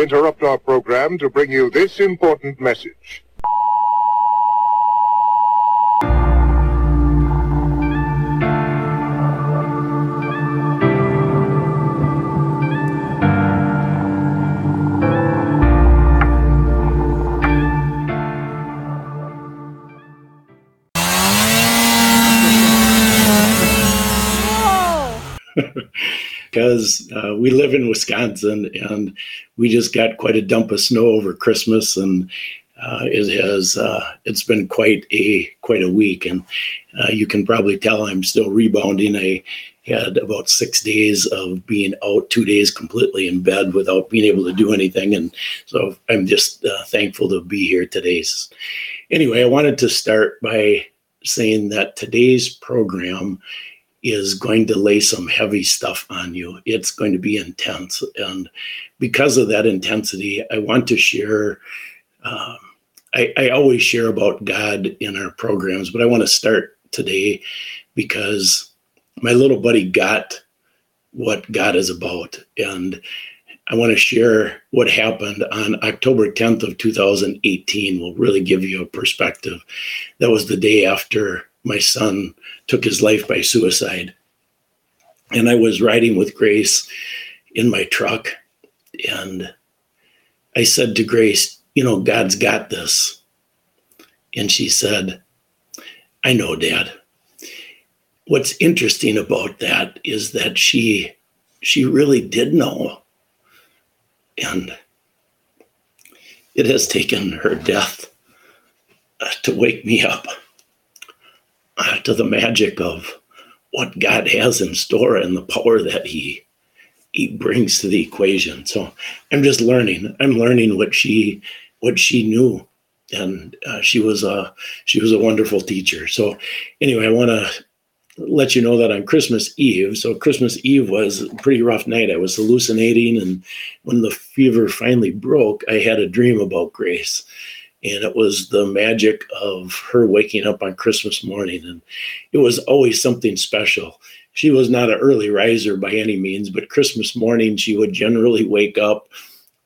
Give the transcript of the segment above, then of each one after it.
Interrupt our program to bring you this important message. Because uh, we live in Wisconsin and we just got quite a dump of snow over Christmas and uh, it has uh, it's been quite a quite a week and uh, you can probably tell I'm still rebounding. I had about six days of being out, two days completely in bed without being able to do anything, and so I'm just uh, thankful to be here today. Anyway, I wanted to start by saying that today's program is going to lay some heavy stuff on you. It's going to be intense. And because of that intensity, I want to share. Um, I, I always share about God in our programs, but I want to start today because my little buddy got what God is about. And I want to share what happened on October 10th of 2018 will really give you a perspective. That was the day after my son took his life by suicide. And I was riding with Grace in my truck. And I said to Grace, You know, God's got this. And she said, I know, Dad. What's interesting about that is that she she really did know. And it has taken her death uh, to wake me up to the magic of what God has in store and the power that He He brings to the equation. So I'm just learning. I'm learning what she what she knew, and uh, she was a she was a wonderful teacher. So anyway, I want to let you know that on Christmas Eve. So Christmas Eve was a pretty rough night. I was hallucinating, and when the fever finally broke, I had a dream about Grace and it was the magic of her waking up on Christmas morning. And it was always something special. She was not an early riser by any means, but Christmas morning she would generally wake up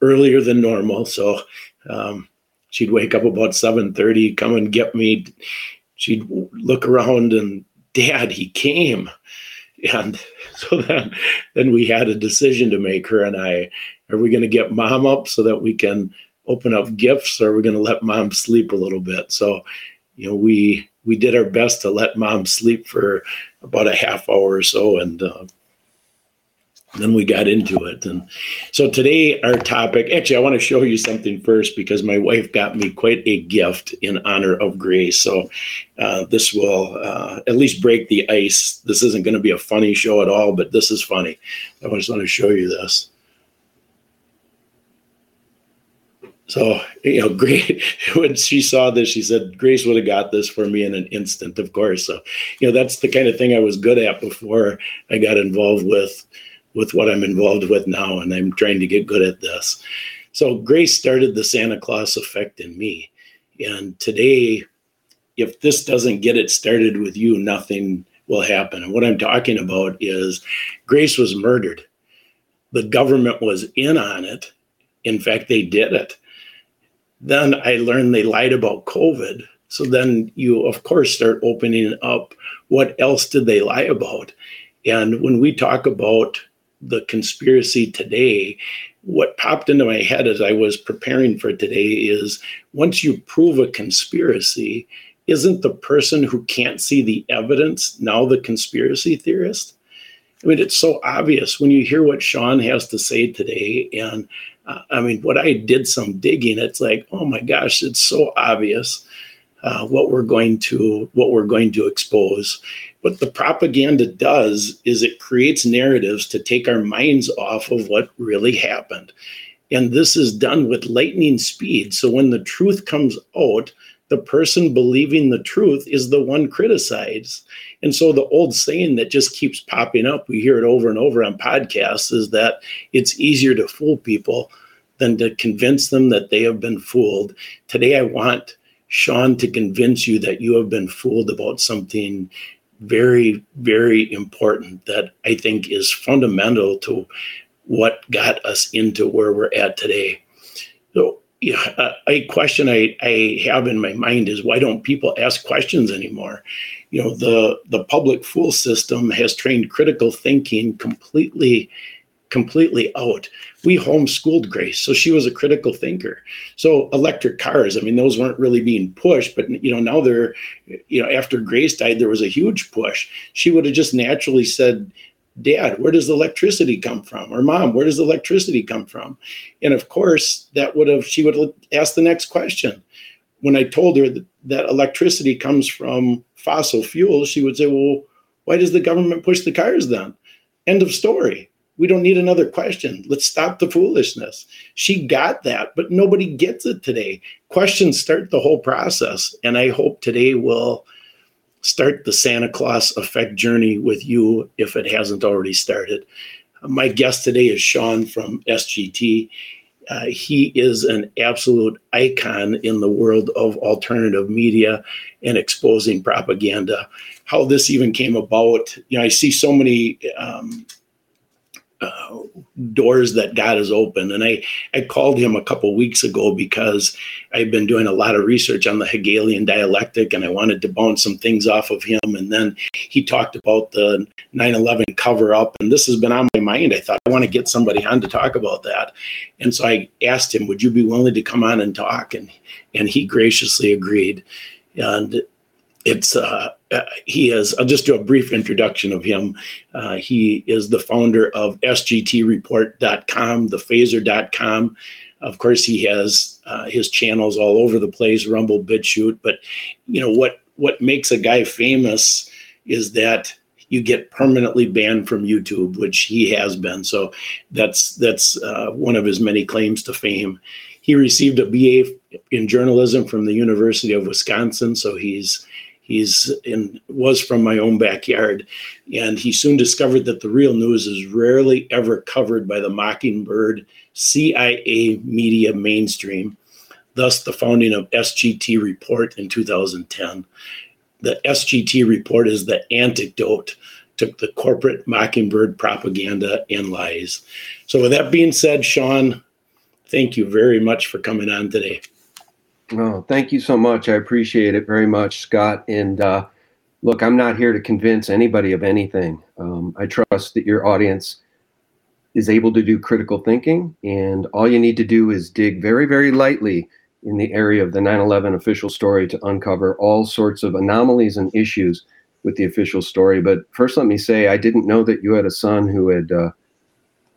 earlier than normal. So um, she'd wake up about 7:30, come and get me. She'd look around and Dad, he came. And so then, then we had a decision to make, her and I. Are we going to get mom up so that we can open up gifts or we're going to let mom sleep a little bit. So, you know, we we did our best to let mom sleep for about a half hour or so, and uh, then we got into it. And so today, our topic actually, I want to show you something first because my wife got me quite a gift in honor of Grace. So uh, this will uh, at least break the ice. This isn't going to be a funny show at all, but this is funny. I just want to show you this. So, you know, great. When she saw this, she said, Grace would have got this for me in an instant, of course. So, you know, that's the kind of thing I was good at before I got involved with with what I'm involved with now. And I'm trying to get good at this. So Grace started the Santa Claus effect in me. And today, if this doesn't get it started with you, nothing will happen. And what I'm talking about is Grace was murdered. The government was in on it. In fact, they did it then I learned they lied about COVID. So then you, of course, start opening up what else did they lie about? And when we talk about the conspiracy today, what popped into my head as I was preparing for today is once you prove a conspiracy, isn't the person who can't see the evidence now the conspiracy theorist? I mean, it's so obvious when you hear what Sean has to say today and I mean, what I did some digging, it's like, oh my gosh, it's so obvious uh, what we're going to what we're going to expose. What the propaganda does is it creates narratives to take our minds off of what really happened. And this is done with lightning speed. So when the truth comes out, the person believing the truth is the one criticized. And so the old saying that just keeps popping up, we hear it over and over on podcasts, is that it's easier to fool people than to convince them that they have been fooled. Today, I want Sean to convince you that you have been fooled about something very, very important that I think is fundamental to what got us into where we're at today. So, a question I, I have in my mind is why don't people ask questions anymore? You know, the the public school system has trained critical thinking completely completely out. We homeschooled Grace, so she was a critical thinker. So electric cars, I mean, those weren't really being pushed, but you know, now they're, you know, after Grace died, there was a huge push. She would have just naturally said, Dad, where does electricity come from? Or Mom, where does electricity come from? And of course, that would have, she would asked the next question. When I told her that, that electricity comes from fossil fuels, she would say, Well, why does the government push the cars then? End of story. We don't need another question. Let's stop the foolishness. She got that, but nobody gets it today. Questions start the whole process. And I hope today will start the Santa Claus effect journey with you if it hasn't already started. My guest today is Sean from SGT. Uh, he is an absolute icon in the world of alternative media and exposing propaganda. How this even came about, you know, I see so many um, uh, doors that God has opened. And I, I called him a couple weeks ago because I've been doing a lot of research on the Hegelian dialectic and I wanted to bounce some things off of him. And then he talked about the 9 11 cover up. And this has been on my mind. I thought I want to get somebody on to talk about that. And so I asked him, Would you be willing to come on and talk? And, and he graciously agreed. And it's uh, uh, he is i'll just do a brief introduction of him. Uh, he is the founder of sgtreport.com thephaser.com of course he has uh, his channels all over the place rumble bitchute but you know what what makes a guy famous is that you get permanently banned from youtube which he has been. So that's that's uh, one of his many claims to fame. He received a ba in journalism from the university of wisconsin so he's He's in was from my own backyard, and he soon discovered that the real news is rarely ever covered by the Mockingbird CIA media mainstream. Thus, the founding of SGT Report in 2010. The SGT Report is the antidote to the corporate Mockingbird propaganda and lies. So, with that being said, Sean, thank you very much for coming on today. Oh, thank you so much. I appreciate it very much, Scott. And uh, look, I'm not here to convince anybody of anything. Um, I trust that your audience is able to do critical thinking, and all you need to do is dig very, very lightly in the area of the 9 11 official story to uncover all sorts of anomalies and issues with the official story. But first, let me say, I didn't know that you had a son who had, uh,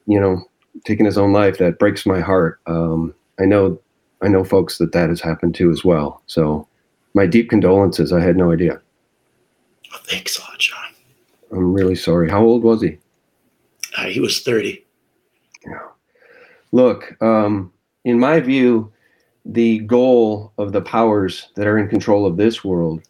you know, taken his own life. That breaks my heart. Um, I know I know folks that that has happened to as well. So my deep condolences. I had no idea. Oh, thanks a lot, John. I'm really sorry. How old was he? Uh, he was 30. Yeah. Look, um, in my view, the goal of the powers that are in control of this world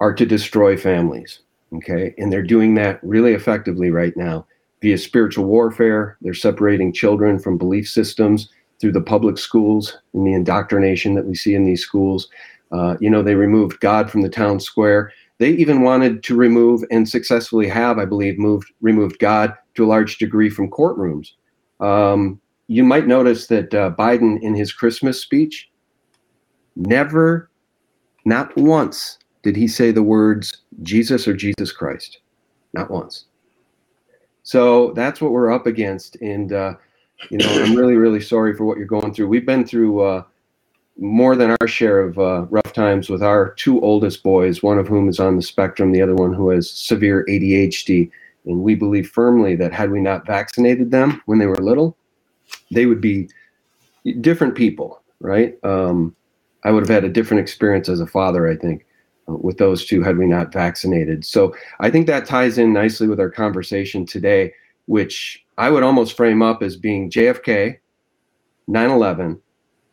are to destroy families. Okay. And they're doing that really effectively right now via spiritual warfare. They're separating children from belief systems through the public schools and the indoctrination that we see in these schools. Uh, you know, they removed God from the town square. They even wanted to remove and successfully have, I believe, moved removed God to a large degree from courtrooms. Um, you might notice that uh, Biden, in his Christmas speech, never, not once, did he say the words Jesus or Jesus Christ. Not once. So that's what we're up against. And uh, you know, I'm really, really sorry for what you're going through. We've been through uh, more than our share of uh, rough times with our two oldest boys, one of whom is on the spectrum, the other one who has severe ADHD. And we believe firmly that had we not vaccinated them when they were little, they would be different people, right? Um, I would have had a different experience as a father, I think, uh, with those two had we not vaccinated. So I think that ties in nicely with our conversation today, which I would almost frame up as being JFK, 9 11,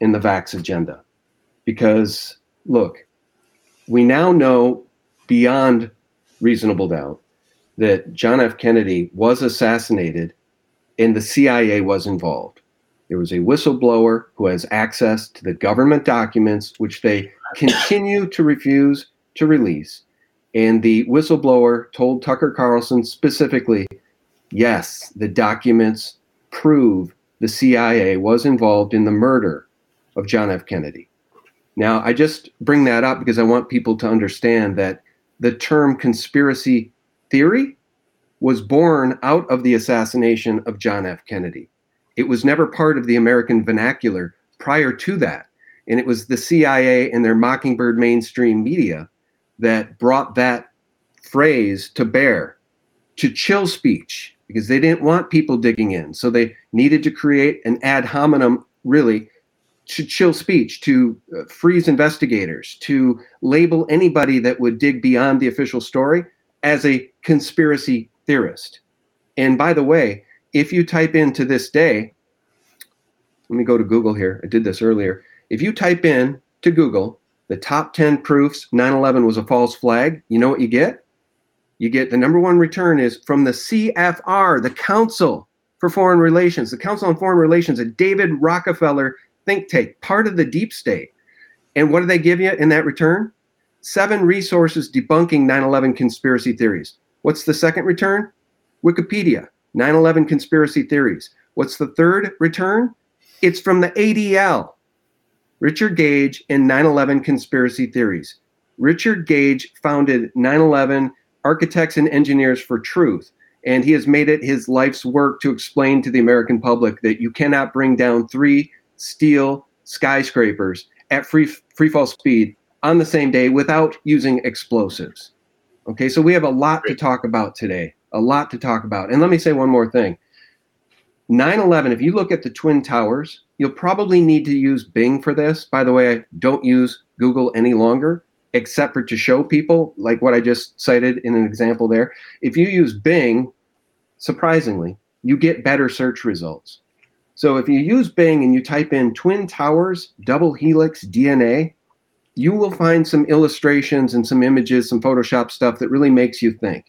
and the vax agenda. Because, look, we now know beyond reasonable doubt that John F. Kennedy was assassinated and the CIA was involved. There was a whistleblower who has access to the government documents, which they continue to refuse to release. And the whistleblower told Tucker Carlson specifically yes, the documents prove the CIA was involved in the murder of John F. Kennedy. Now, I just bring that up because I want people to understand that the term conspiracy theory was born out of the assassination of John F. Kennedy. It was never part of the American vernacular prior to that. And it was the CIA and their Mockingbird mainstream media that brought that phrase to bear to chill speech because they didn't want people digging in. So they needed to create an ad hominem, really, to chill speech, to uh, freeze investigators, to label anybody that would dig beyond the official story as a conspiracy theorist. And by the way, if you type in to this day, let me go to Google here. I did this earlier. If you type in to Google the top 10 proofs 9 11 was a false flag, you know what you get? You get the number one return is from the CFR, the Council for Foreign Relations, the Council on Foreign Relations, a David Rockefeller think tank, part of the deep state. And what do they give you in that return? Seven resources debunking 9 11 conspiracy theories. What's the second return? Wikipedia, 9 11 conspiracy theories. What's the third return? It's from the ADL, Richard Gage and 9 11 conspiracy theories. Richard Gage founded 9 11 Architects and Engineers for Truth, and he has made it his life's work to explain to the American public that you cannot bring down three steel skyscrapers at free, free fall speed on the same day without using explosives. Okay, so we have a lot to talk about today, a lot to talk about. And let me say one more thing 9 11, if you look at the Twin Towers, you'll probably need to use Bing for this. By the way, I don't use Google any longer, except for to show people, like what I just cited in an example there. If you use Bing, surprisingly, you get better search results. So if you use Bing and you type in Twin Towers double helix DNA, you will find some illustrations and some images, some Photoshop stuff that really makes you think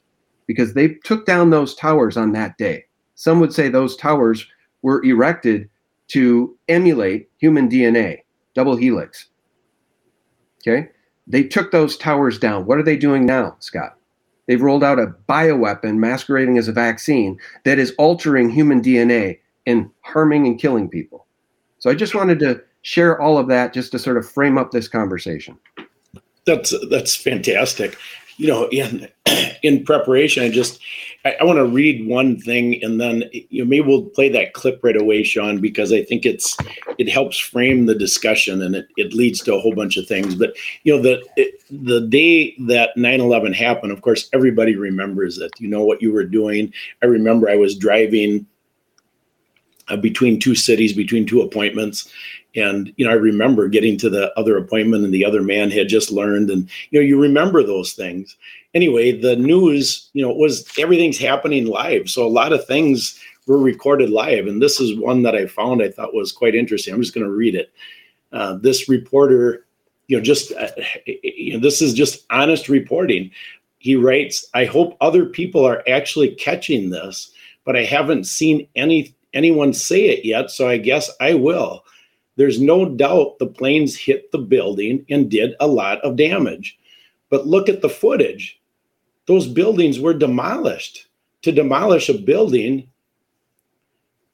because they took down those towers on that day. Some would say those towers were erected to emulate human DNA, double helix. Okay? They took those towers down. What are they doing now, Scott? They've rolled out a bioweapon masquerading as a vaccine that is altering human DNA and harming and killing people. So I just wanted to share all of that just to sort of frame up this conversation. That's that's fantastic you know, in in preparation, I just I, I want to read one thing, and then you know maybe we'll play that clip right away, Sean, because I think it's it helps frame the discussion, and it, it leads to a whole bunch of things. But you know, the it, the day that 9/11 happened, of course, everybody remembers it. You know what you were doing. I remember I was driving uh, between two cities, between two appointments, and you know i remember getting to the other appointment and the other man had just learned and you know you remember those things. Anyway the news you know was everything's happening live. So a lot of things were recorded live. And this is one that i found i thought was quite interesting. I'm just going to read it. Uh, this reporter you know just uh, you know, this is just honest reporting. He writes i hope other people are actually catching this but i haven't seen any anyone say it yet so i guess i will there's no doubt the planes hit the building and did a lot of damage. But look at the footage. Those buildings were demolished. To demolish a building,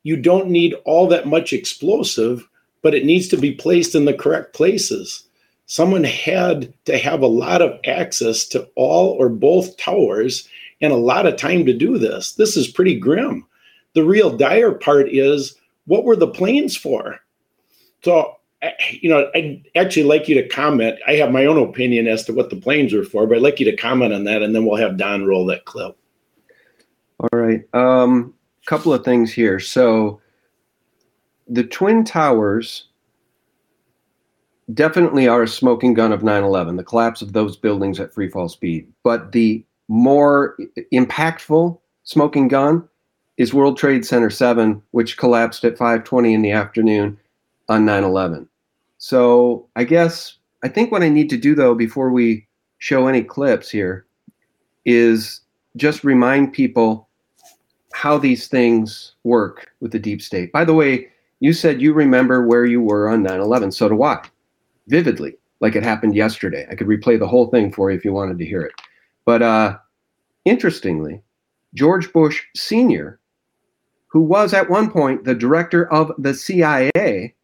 you don't need all that much explosive, but it needs to be placed in the correct places. Someone had to have a lot of access to all or both towers and a lot of time to do this. This is pretty grim. The real dire part is what were the planes for? So, you know, I'd actually like you to comment. I have my own opinion as to what the planes are for, but I'd like you to comment on that, and then we'll have Don roll that clip. All right. A um, couple of things here. So, the Twin Towers definitely are a smoking gun of 9 11, the collapse of those buildings at free fall speed. But the more impactful smoking gun is World Trade Center 7, which collapsed at 5:20 in the afternoon on 9 11. So I guess I think what I need to do though before we show any clips here is just remind people how these things work with the deep state. By the way, you said you remember where you were on 9 11. So do I, vividly, like it happened yesterday. I could replay the whole thing for you if you wanted to hear it. But uh, interestingly, George Bush Sr., who was at one point the director of the CIA,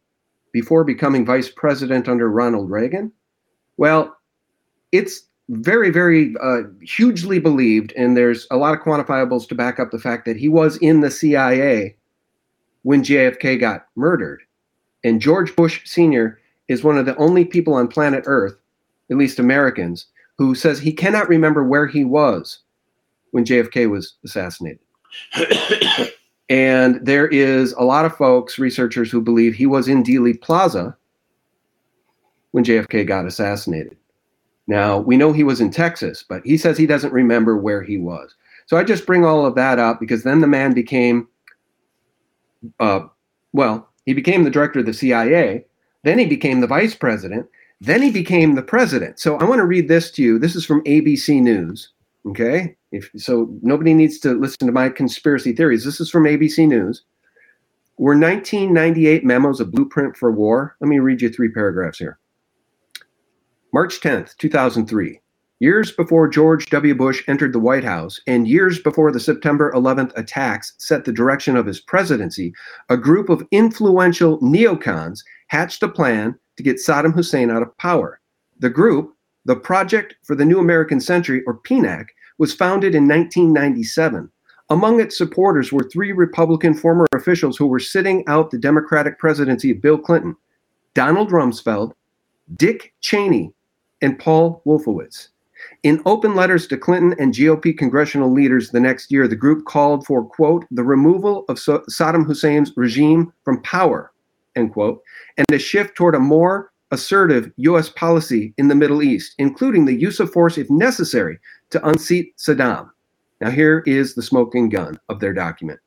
before becoming vice president under Ronald Reagan? Well, it's very, very uh, hugely believed, and there's a lot of quantifiables to back up the fact that he was in the CIA when JFK got murdered. And George Bush Sr. is one of the only people on planet Earth, at least Americans, who says he cannot remember where he was when JFK was assassinated. and there is a lot of folks, researchers, who believe he was in Dealey Plaza when JFK got assassinated. Now, we know he was in Texas, but he says he doesn't remember where he was. So I just bring all of that up because then the man became, uh, well, he became the director of the CIA. Then he became the vice president. Then he became the president. So I want to read this to you. This is from ABC News. Okay. If, so nobody needs to listen to my conspiracy theories. This is from ABC News. Were 1998 memos a blueprint for war? Let me read you three paragraphs here. March 10th, 2003. Years before George W. Bush entered the White House and years before the September 11th attacks set the direction of his presidency, a group of influential neocons hatched a plan to get Saddam Hussein out of power. The group, the Project for the New American Century, or PNAC, was founded in 1997. Among its supporters were three Republican former officials who were sitting out the Democratic presidency of Bill Clinton Donald Rumsfeld, Dick Cheney, and Paul Wolfowitz. In open letters to Clinton and GOP congressional leaders the next year, the group called for, quote, the removal of so- Saddam Hussein's regime from power, end quote, and a shift toward a more assertive U.S. policy in the Middle East, including the use of force if necessary to unseat Saddam. Now, here is the smoking gun of their document.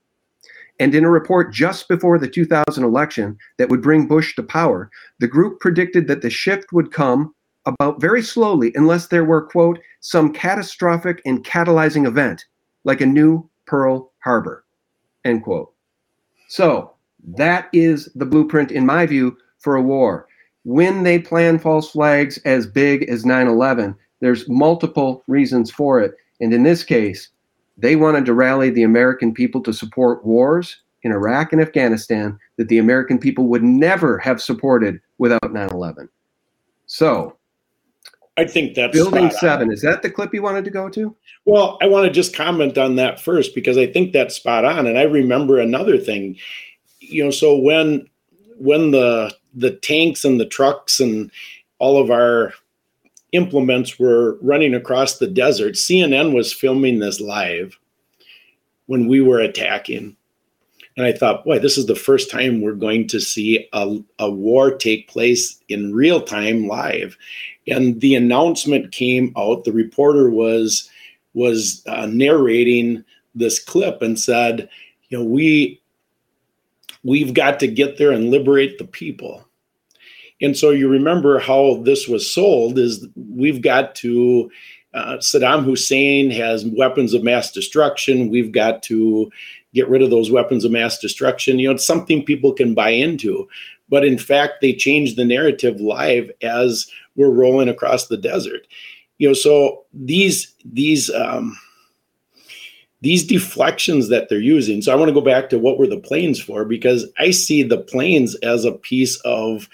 And in a report just before the 2000 election that would bring Bush to power, the group predicted that the shift would come about very slowly unless there were, quote, some catastrophic and catalyzing event like a new Pearl Harbor, end quote. So that is the blueprint, in my view, for a war. When they plan false flags as big as 9 11, there's multiple reasons for it. And in this case, they wanted to rally the American people to support wars in Iraq and Afghanistan that the American people would never have supported without 9 11. So I think that's Building Seven. On. Is that the clip you wanted to go to? Well, I want to just comment on that first because I think that's spot on. And I remember another thing, you know, so when when the the tanks and the trucks and all of our implements were running across the desert, CNN was filming this live when we were attacking. And I thought, boy, this is the first time we're going to see a, a war take place in real time live and the announcement came out. The reporter was was uh, narrating this clip and said, "You know, we we've got to get there and liberate the people." And so you remember how this was sold is we've got to uh, Saddam Hussein has weapons of mass destruction. We've got to get rid of those weapons of mass destruction. You know, it's something people can buy into. But in fact, they changed the narrative live as we're rolling across the desert. You know, so these these um, these deflections that they're using. So I want to go back to what were the planes for because I see the planes as a piece of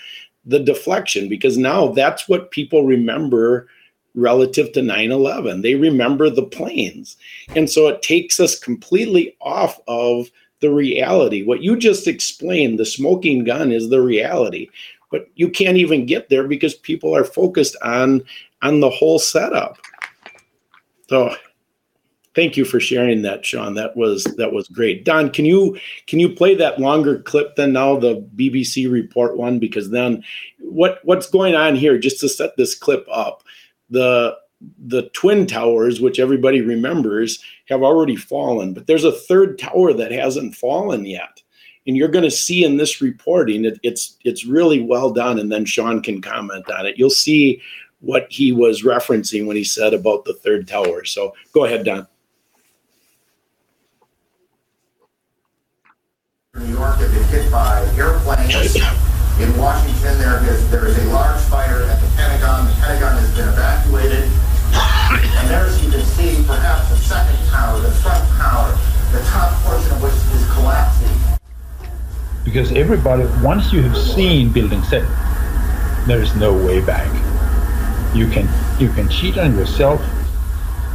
the deflection because now that's what people remember relative to 9/11. They remember the planes. And so it takes us completely off of the reality. What you just explained, the smoking gun is the reality but you can't even get there because people are focused on on the whole setup so thank you for sharing that sean. That was that was great. Don can you can you play that longer clip than now the bbc report one? Because then what what's going on here just to set this clip up the the twin towers which everybody remembers have already fallen but there's a third tower that hasn't fallen yet. And you're going to see in this reporting it, it's it's really well done and then sean can comment on it. You'll see what he was referencing when he said about the third tower. So go ahead don new york have been hit by airplanes in washington there is there is a large fire at the pentagon the pentagon has been evacuated and there as you can see perhaps the second tower the front tower the top portion of which is collapsing because everybody, once you have seen Building 7, there is no way back. You can you can cheat on yourself,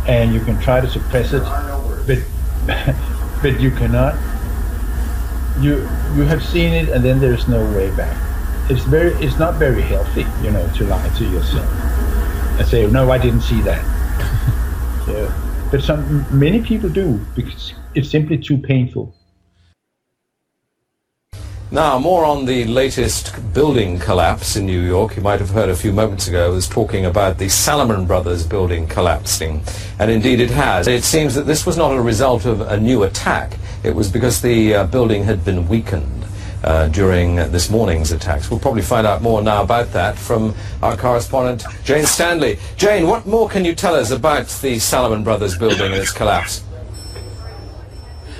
and you can try to suppress it, but but you cannot. You you have seen it, and then there's no way back. It's very it's not very healthy, you know, to lie to yourself and say, no, I didn't see that. yeah. But some many people do because it's simply too painful. Now, more on the latest building collapse in New York. You might have heard a few moments ago I was talking about the Salomon Brothers building collapsing. And indeed it has. It seems that this was not a result of a new attack. It was because the uh, building had been weakened. Uh, during this morning's attacks. We'll probably find out more now about that from our correspondent, Jane Stanley. Jane, what more can you tell us about the Salomon Brothers building and its collapse?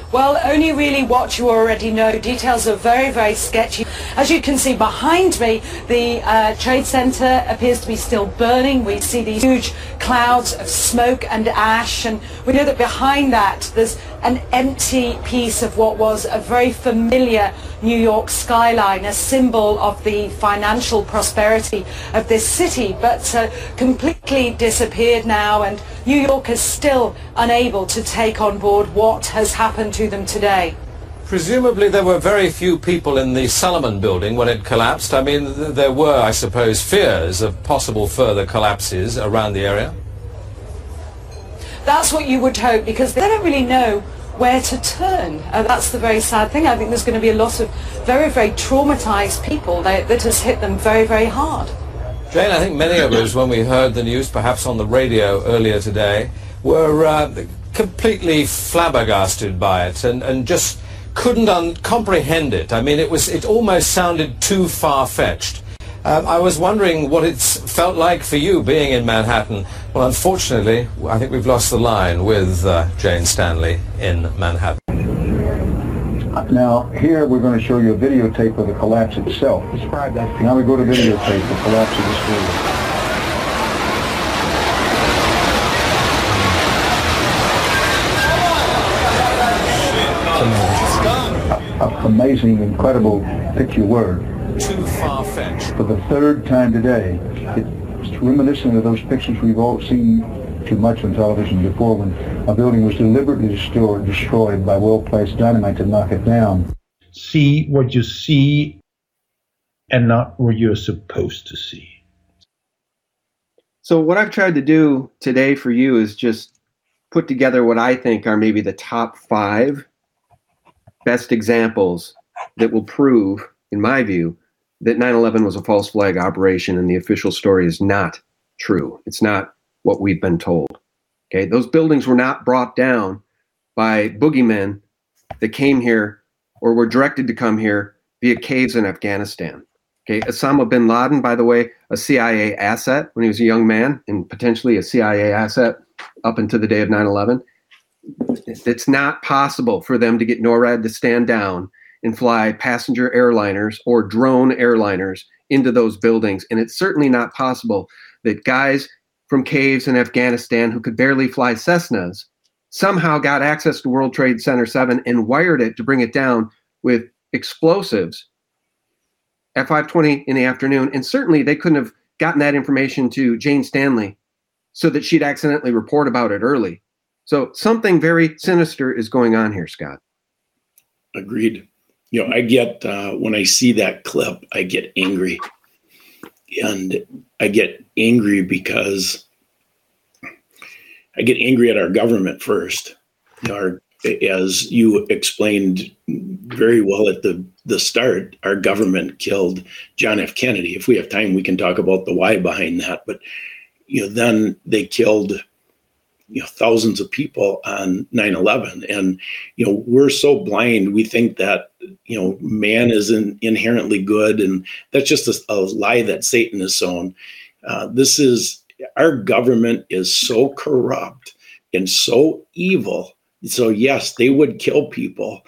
Well, only really what you already know. Details are very, very sketchy. As you can see behind me, the uh, Trade Center appears to be still burning. We see these huge clouds of smoke and ash, and we know that behind that there's an empty piece of what was a very familiar New York skyline, a symbol of the financial prosperity of this city, but uh, completely disappeared now, and New York is still unable to take on board what has happened to them today. Presumably there were very few people in the Salomon building when it collapsed. I mean, th- there were, I suppose, fears of possible further collapses around the area. That's what you would hope because they don't really know where to turn. Uh, that's the very sad thing. I think there's going to be a lot of very, very traumatized people that, that has hit them very, very hard. Jane, I think many of us, when we heard the news, perhaps on the radio earlier today, were uh, completely flabbergasted by it and, and just couldn't comprehend it. I mean, it was it almost sounded too far-fetched. Um, I was wondering what it's felt like for you being in Manhattan. Well, unfortunately, I think we've lost the line with uh, Jane Stanley in Manhattan. Now, here we're going to show you a videotape of the collapse itself. Describe that. Now we go to videotape, the collapse of this building. Amazing, incredible picture word. Too far-fetched. For the third time today, it's reminiscent of those pictures we've all seen too much on television before when a building was deliberately destroyed, destroyed by well-placed dynamite to knock it down. See what you see and not what you're supposed to see. So, what I've tried to do today for you is just put together what I think are maybe the top five best examples that will prove, in my view, that 9 11 was a false flag operation and the official story is not true. It's not what we've been told. Okay, those buildings were not brought down by boogeymen that came here or were directed to come here via caves in Afghanistan. Okay, Osama bin Laden, by the way, a CIA asset when he was a young man and potentially a CIA asset up until the day of 9 11. It's not possible for them to get NORAD to stand down and fly passenger airliners or drone airliners into those buildings. And it's certainly not possible that guys from caves in Afghanistan who could barely fly Cessnas somehow got access to World Trade Center 7 and wired it to bring it down with explosives at 5:20 in the afternoon and certainly they couldn't have gotten that information to Jane Stanley so that she'd accidentally report about it early. So something very sinister is going on here, Scott. Agreed. You know, I get uh, when I see that clip, I get angry, and I get angry because I get angry at our government first. Our, as you explained very well at the the start, our government killed John F. Kennedy. If we have time, we can talk about the why behind that. But you know, then they killed you know thousands of people on 9-11 and you know we're so blind we think that you know man is in, inherently good and that's just a, a lie that satan has sown. Uh, this is our government is so corrupt and so evil. So yes they would kill people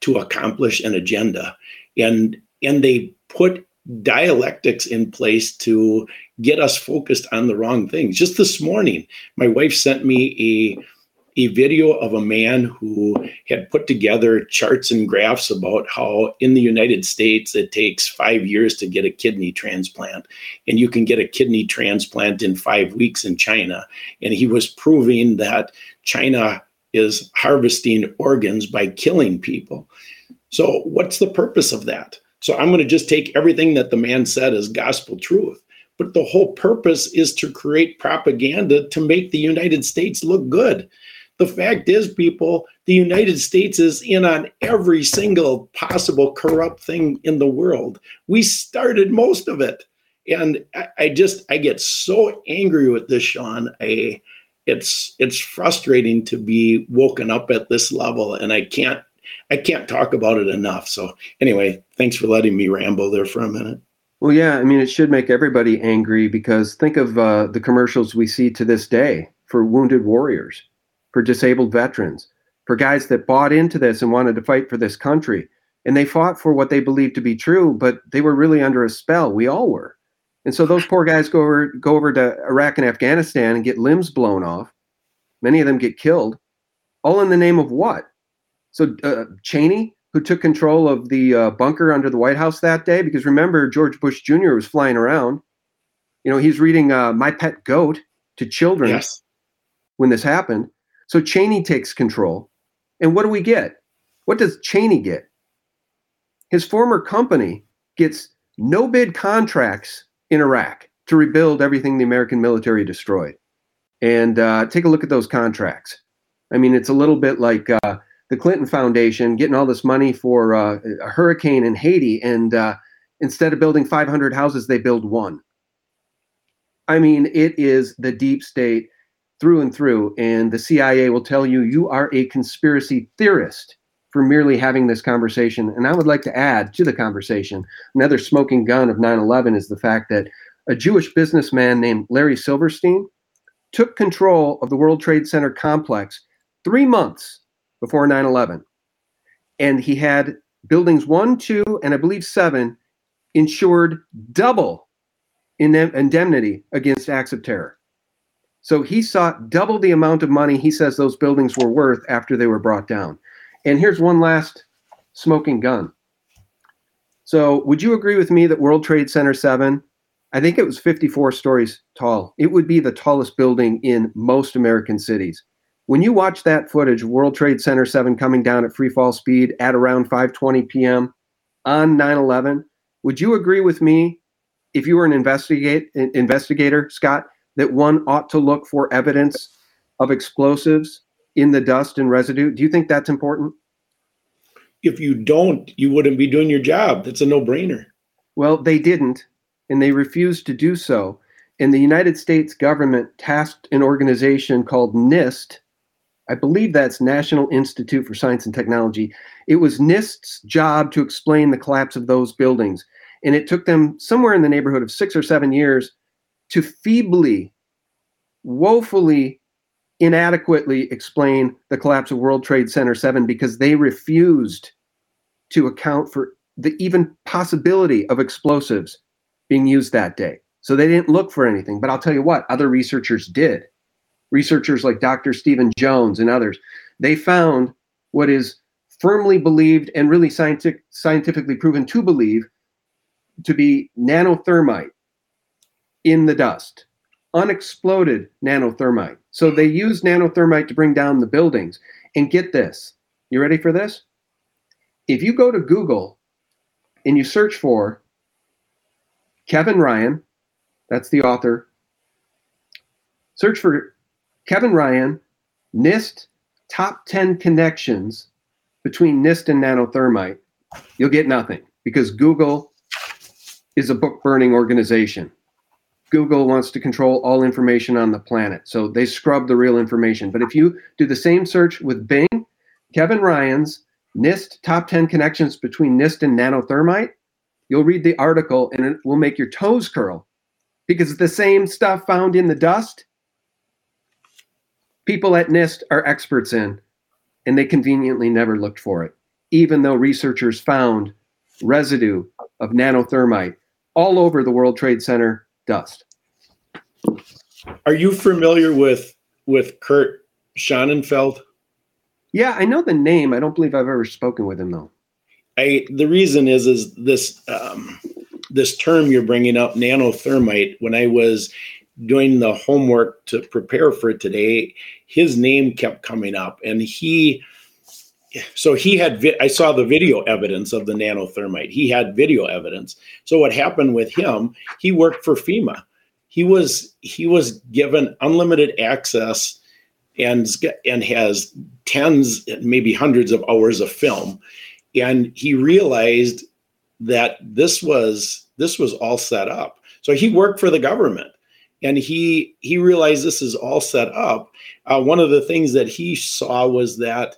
to accomplish an agenda. And and they put dialectics in place to get us focused on the wrong things. Just this morning, my wife sent me a a video of a man who had put together charts and graphs about how in the United States it takes five years to get a kidney transplant, and you can get a kidney transplant in five weeks in China. And he was proving that China is harvesting organs by killing people. So, what's the purpose of that? So, I'm going to just take everything that the man said as gospel truth. But the whole purpose is to create propaganda to make the United States look good. The fact is, people, the United States is in on every single possible corrupt thing in the world. We started most of it. And I, just I get so angry with this, Sean. I it's it's frustrating to be woken up at this level and I can't I can't talk about it enough. So anyway, thanks for letting me ramble there for a minute. Well, yeah, I mean, it should make everybody angry because think of uh, the commercials we see to this day for wounded warriors, for disabled veterans, for guys that bought into this and wanted to fight for this country. And they fought for what they believed to be true, but they were really under a spell. We all were. And so those poor guys go over, go over to Iraq and Afghanistan and get limbs blown off. Many of them get killed, all in the name of what? So uh, Cheney, who took control of the uh, bunker under the White House that day, because remember George Bush Jr. was flying around. You know, he's reading uh, My Pet Goat to children Yes. when this happened. So Cheney takes control. And what do we get? What does Cheney get? His former company gets no bid contracts in Iraq to rebuild everything the American military destroyed. And uh, take a look at those contracts. I mean, it's a little bit like uh, the Clinton Foundation getting all this money for uh, a hurricane in Haiti, and uh, instead of building 500 houses, they build one. I mean, it is the deep state through and through, and the CIA will tell you you are a conspiracy theorist for merely having this conversation. And I would like to add to the conversation another smoking gun of 9 11 is the fact that a Jewish businessman named Larry Silverstein took control of the World Trade Center complex three months before 9 11. And he had buildings one, two, and I believe seven insured double in indemnity against acts of terror. So he sought double the amount of money he says those buildings were worth after they were brought down. And here's one last smoking gun. So, would you agree with me that World Trade Center 7, I think it was 54 stories tall, it would be the tallest building in most American cities. When you watch that footage, World Trade Center 7 coming down at free fall speed at around 5:20 p.m. on 9/11, would you agree with me if you were an investigate investigator, Scott, that one ought to look for evidence of explosives in the dust and residue? Do you think that's important? If you don't, you wouldn't be doing your job. That's a no-brainer. Well, they didn't, and they refused to do so. And the United States government tasked an organization called NIST. I believe that's National Institute for Science and Technology. It was NIST's job to explain the collapse of those buildings. And it took them somewhere in the neighborhood of six or seven years to feebly, woefully, inadequately explain the collapse of World Trade Center 7 because they refused to account for the even possibility of explosives being used that day. So they didn't look for anything. But I'll tell you what, other researchers did. Researchers like Dr. Stephen Jones and others, they found what is firmly believed and really scientific, scientifically proven to believe to be nanothermite in the dust, unexploded nanothermite. So they used nanothermite to bring down the buildings. And get this you ready for this? If you go to Google and you search for Kevin Ryan, that's the author, search for Kevin Ryan, NIST top 10 connections between NIST and nanothermite, you'll get nothing because Google is a book burning organization. Google wants to control all information on the planet. So they scrub the real information. But if you do the same search with Bing, Kevin Ryan's NIST top 10 connections between NIST and nanothermite, you'll read the article and it will make your toes curl because the same stuff found in the dust, people at NIST are experts in, and they conveniently never looked for it, even though researchers found residue of nanothermite all over the World Trade Center dust. Are you familiar with with Kurt Schonenfeld. Yeah, I know the name. I don't believe I've ever spoken with him though. I the reason is is this um, this term you're bringing up, nanothermite. When I was doing the homework to prepare for today, his name kept coming up, and he. So he had. Vi- I saw the video evidence of the nanothermite. He had video evidence. So what happened with him? He worked for FEMA. He was he was given unlimited access and and has tens, maybe hundreds of hours of film, and he realized that this was this was all set up. So he worked for the government, and he he realized this is all set up. Uh, one of the things that he saw was that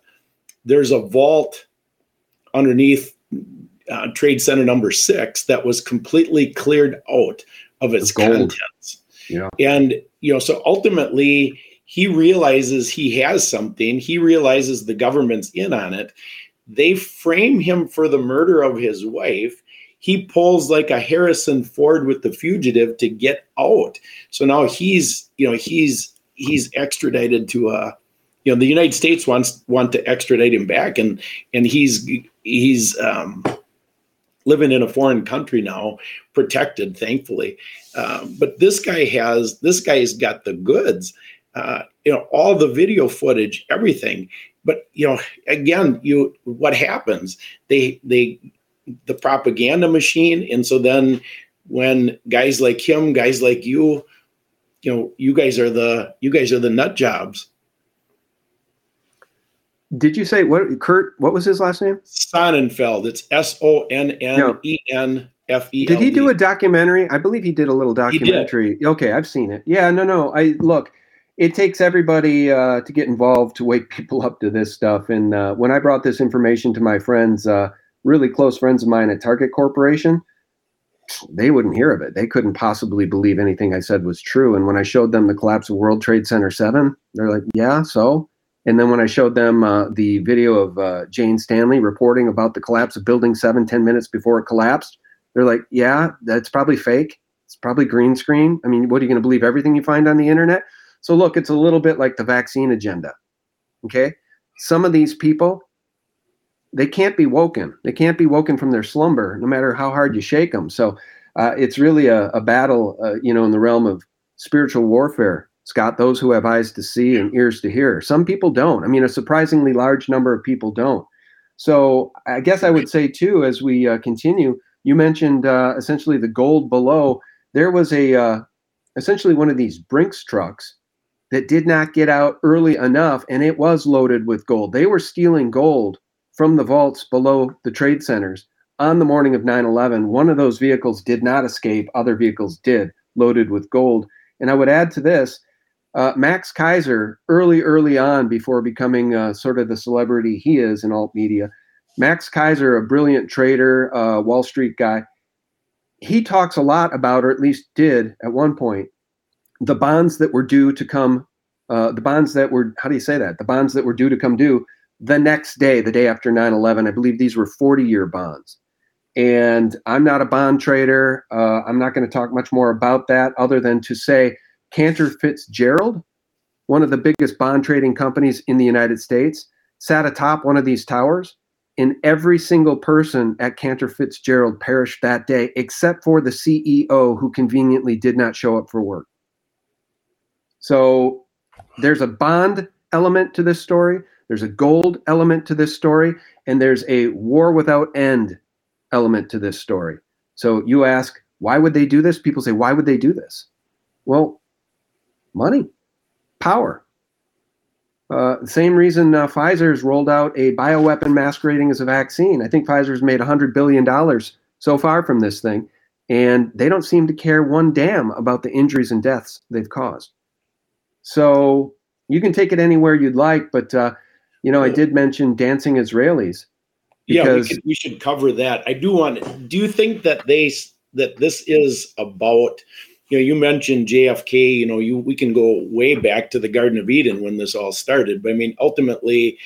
there's a vault underneath uh, Trade Center number six that was completely cleared out of its contents. Yeah. And you know, so ultimately he realizes he has something. He realizes the government's in on it. They frame him for the murder of his wife. He pulls like a Harrison Ford with the fugitive to get out. So now he's, you know, he's he's extradited to a, you know, the United States wants want to extradite him back, and and he's he's um, living in a foreign country now, protected, thankfully. Um, but this guy has this guy's got the goods uh, you know, all the video footage, everything. But you know, again, you what happens? They they the propaganda machine, and so then when guys like him, guys like you, you know, you guys are the you guys are the nut jobs. Did you say what Kurt? What was his last name? Sonnenfeld. It's S O N N E N F E. Did he do a documentary? I believe he did a little documentary. Okay, I've seen it. Yeah, no, no. I look it takes everybody uh, to get involved to wake people up to this stuff. And uh, when I brought this information to my friends, uh, really close friends of mine at Target Corporation, they wouldn't hear of it. They couldn't possibly believe anything I said was true. And when I showed them the collapse of World Trade Center 7, they're like, yeah, so? And then when I showed them uh, the video of uh, Jane Stanley reporting about the collapse of Building 7 10 minutes before it collapsed, they're like, yeah, that's probably fake. It's probably green screen. I mean, what are you going to believe everything you find on the internet? So look, it's a little bit like the vaccine agenda. Okay? Some of these people, they can't be woken. They can't be woken from their slumber, no matter how hard you shake them. So uh, it's really a, a battle, uh, you know, in the realm of spiritual warfare. Scott, those who have eyes to see and ears to hear. Some people don't. I mean, a surprisingly large number of people don't. So I guess I would say too, as we uh, continue, you mentioned uh, essentially the gold below. There was a uh, essentially one of these Brinks trucks that did not get out early enough, and it was loaded with gold. They were stealing gold from the vaults below the trade centers on the morning of 9 11. One of those vehicles did not escape, other vehicles did, loaded with gold. And I would add to this uh, Max Keiser, early, early on, before becoming uh, sort of the celebrity he is in alt media, Max Keiser, a brilliant trader, uh, Wall Street guy, he talks a lot about, or at least did at one point, the bonds that were due to come, uh, the bonds that were, how do you say that? The bonds that were due to come due the next day, the day after 9 11. I believe these were 40 year bonds. And I'm not a bond trader. Uh, I'm not going to talk much more about that other than to say Cantor Fitzgerald, one of the biggest bond trading companies in the United States, sat atop one of these towers. And every single person at Cantor Fitzgerald perished that day, except for the CEO who conveniently did not show up for work. So there's a bond element to this story, there's a gold element to this story, and there's a war without end element to this story. So you ask, why would they do this? People say, why would they do this? Well, money, power. Uh, same reason uh, Pfizer's rolled out a bioweapon masquerading as a vaccine. I think Pfizer's made $100 billion so far from this thing, and they don't seem to care one damn about the injuries and deaths they've caused. So you can take it anywhere you'd like, but uh, you know, I did mention dancing Israelis. yeah, we, could, we should cover that. I do want. Do you think that they that this is about? You know, you mentioned JFK. You know, you we can go way back to the Garden of Eden when this all started. But I mean, ultimately,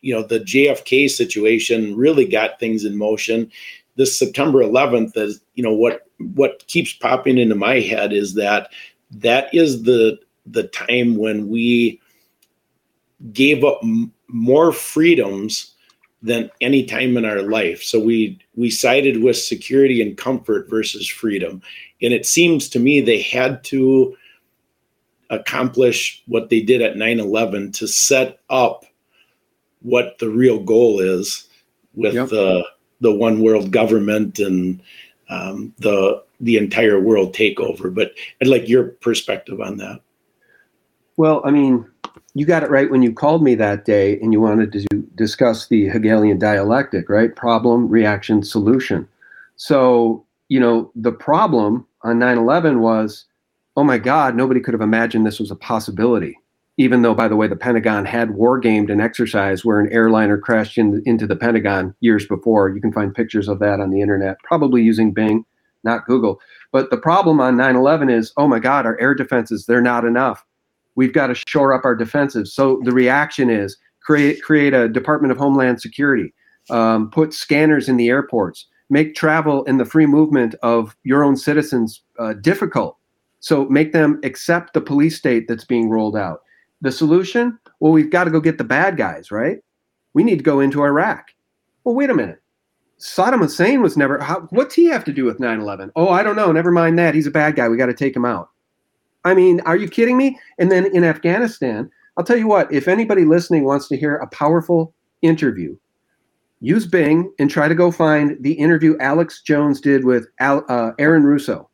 you know, the JFK situation really got things in motion. This September 11th is, you know, what what keeps popping into my head is that that is the the time when we gave up m- more freedoms than any time in our life. So we we sided with security and comfort versus freedom. And it seems to me they had to accomplish what they did at 9/11 to set up what the real goal is with Yep. the the one world government and um, the the entire world takeover. But I'd like your perspective on that. Well, I mean, you got it right when you called me that day and you wanted to discuss the Hegelian dialectic, right? Problem, reaction, solution. So, you know, the problem on 9 11 was, oh my God, nobody could have imagined this was a possibility. Even though, by the way, the Pentagon had war gamed an exercise where an airliner crashed in, into the Pentagon years before. You can find pictures of that on the internet, probably using Bing, not Google. But the problem on 9 11 is, oh my God, our air defenses, they're not enough we've got to shore up our defenses. So the reaction is create create a Department of Homeland Security, um, put scanners in the airports, make travel and the free movement of your own citizens uh, difficult. So make them accept the police state that's being rolled out. The solution? Well, we've got to go get the bad guys, right? We need to go into Iraq. Well, wait a minute. Saddam Hussein was never. How, what's he have to do with 9 11? Oh, I don't know. Never mind that. He's a bad guy. We got to take him out. I mean, are you kidding me? And then in Afghanistan, I'll tell you what, if anybody listening wants to hear a powerful interview, use Bing and try to go find the interview Alex Jones did with Al, uh, Aaron Russo.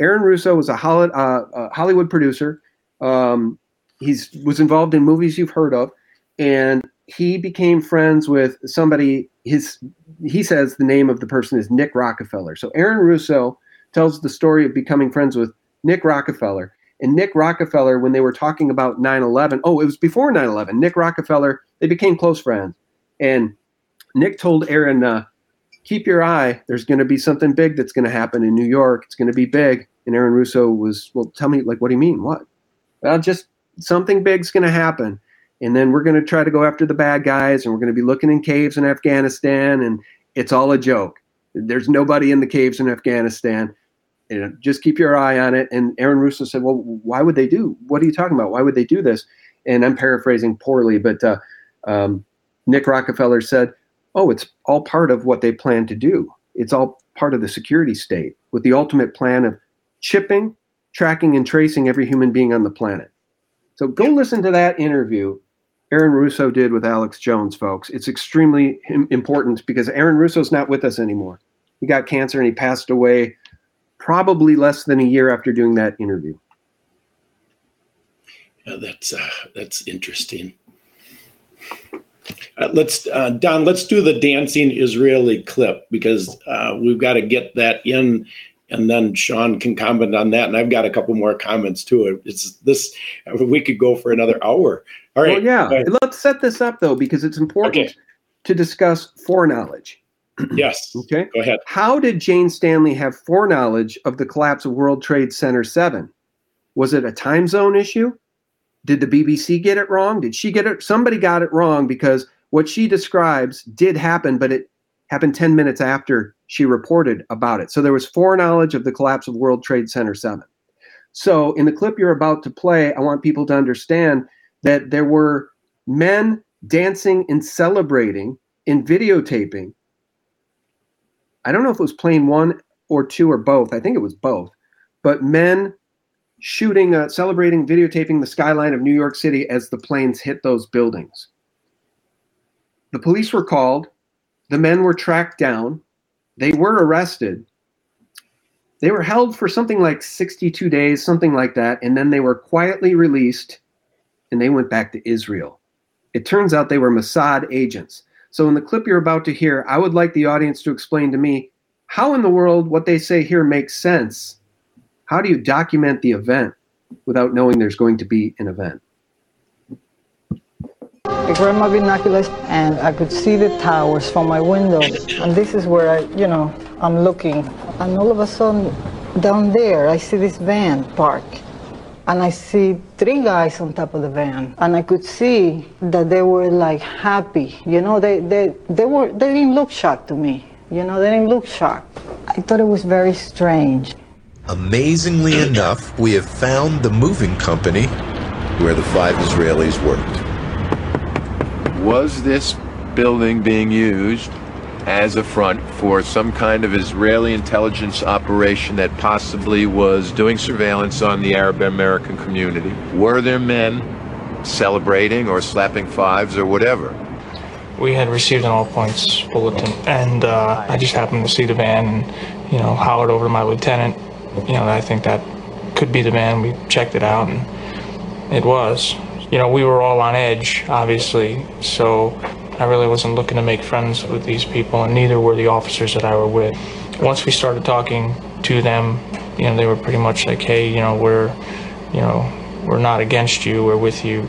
Aaron Russo was a Hollywood, uh, a Hollywood producer. Um, he's was involved in movies you've heard of, and he became friends with somebody. His he says the name of the person is Nick Rockefeller. So Aaron Russo tells the story of becoming friends with Nick Rockefeller. And Nick Rockefeller, when they were talking about 9 11, oh, it was before 9 11. Nick Rockefeller, they became close friends. And Nick told Aaron, uh, keep your eye. There's going to be something big that's going to happen in New York. It's going to be big. And Aaron Russo was, well, tell me, like, what do you mean? What? Well, just something big's going to happen. And then we're going to try to go after the bad guys and we're going to be looking in caves in Afghanistan. And it's all a joke. There's nobody in the caves in Afghanistan you know, just keep your eye on it. And Aaron Russo said, well, why would they do? What are you talking about? Why would they do this? And I'm paraphrasing poorly, but uh, um, Nick Rockefeller said, oh, it's all part of what they plan to do. It's all part of the security state with the ultimate plan of chipping, tracking, and tracing every human being on the planet. So go listen to that interview Aaron Russo did with Alex Jones, folks. It's extremely important because Aaron Russo's not with us anymore. He got cancer and he passed away probably less than a year after doing that interview. Yeah, that's uh, that's interesting. Uh, let's uh, Don. Let's do the dancing Israeli clip because uh, we've got to get that in, and then Sean can comment on that. And I've got a couple more comments too. It's this. We could go for another hour. All right. Well, yeah. Let's set this up though because it's important Okay. to discuss foreknowledge. Yes. Okay. Go ahead. How did Jane Stanley have foreknowledge of the collapse of World Trade Center 7? Was it a time zone issue? Did the BBC get it wrong? Did she get it? Somebody got it wrong because what she describes did happen, but it happened 10 minutes after she reported about it. So there was foreknowledge of the collapse of World Trade Center 7. So in the clip you're about to play, I want people to understand that there were men dancing and celebrating and videotaping I don't know if it was plane one or two or both. I think it was both. But men shooting, uh, celebrating, videotaping the skyline of New York City as the planes hit those buildings. The police were called. The men were tracked down. They were arrested. They were held for something like 62 days, something like that. And then they were quietly released and they went back to Israel. It turns out they were Mossad agents. So, in the clip you're about to hear, I would like the audience to explain to me how in the world what they say here makes sense. How do you document the event without knowing there's going to be an event? I grabbed my binoculars and I could see the towers from my window. And this is where I, you know, I'm looking. And all of a sudden, down there, I see this van parked. And I see three guys on top of the van. And I could see that they were like happy. You know, they, they, they, were, they didn't look shocked to me. You know, they didn't look shocked. I thought it was very strange. Amazingly enough, we have found the moving company where the five Israelis worked. was this building being used as a front for some kind of Israeli intelligence operation that possibly was doing surveillance on the Arab American community? Were there men celebrating or slapping fives or whatever? We had received an all points bulletin, and uh, I just happened to see the van and, you know, hollered over to my lieutenant. You know, I think that could be the van. We checked it out, and it was. You know, we were all on edge, obviously, so I really wasn't looking to make friends with these people, and neither were the officers that I were with. Once we started talking to them, you know, they were pretty much like, hey, you know, we're, you know, we're not against you, we're with you.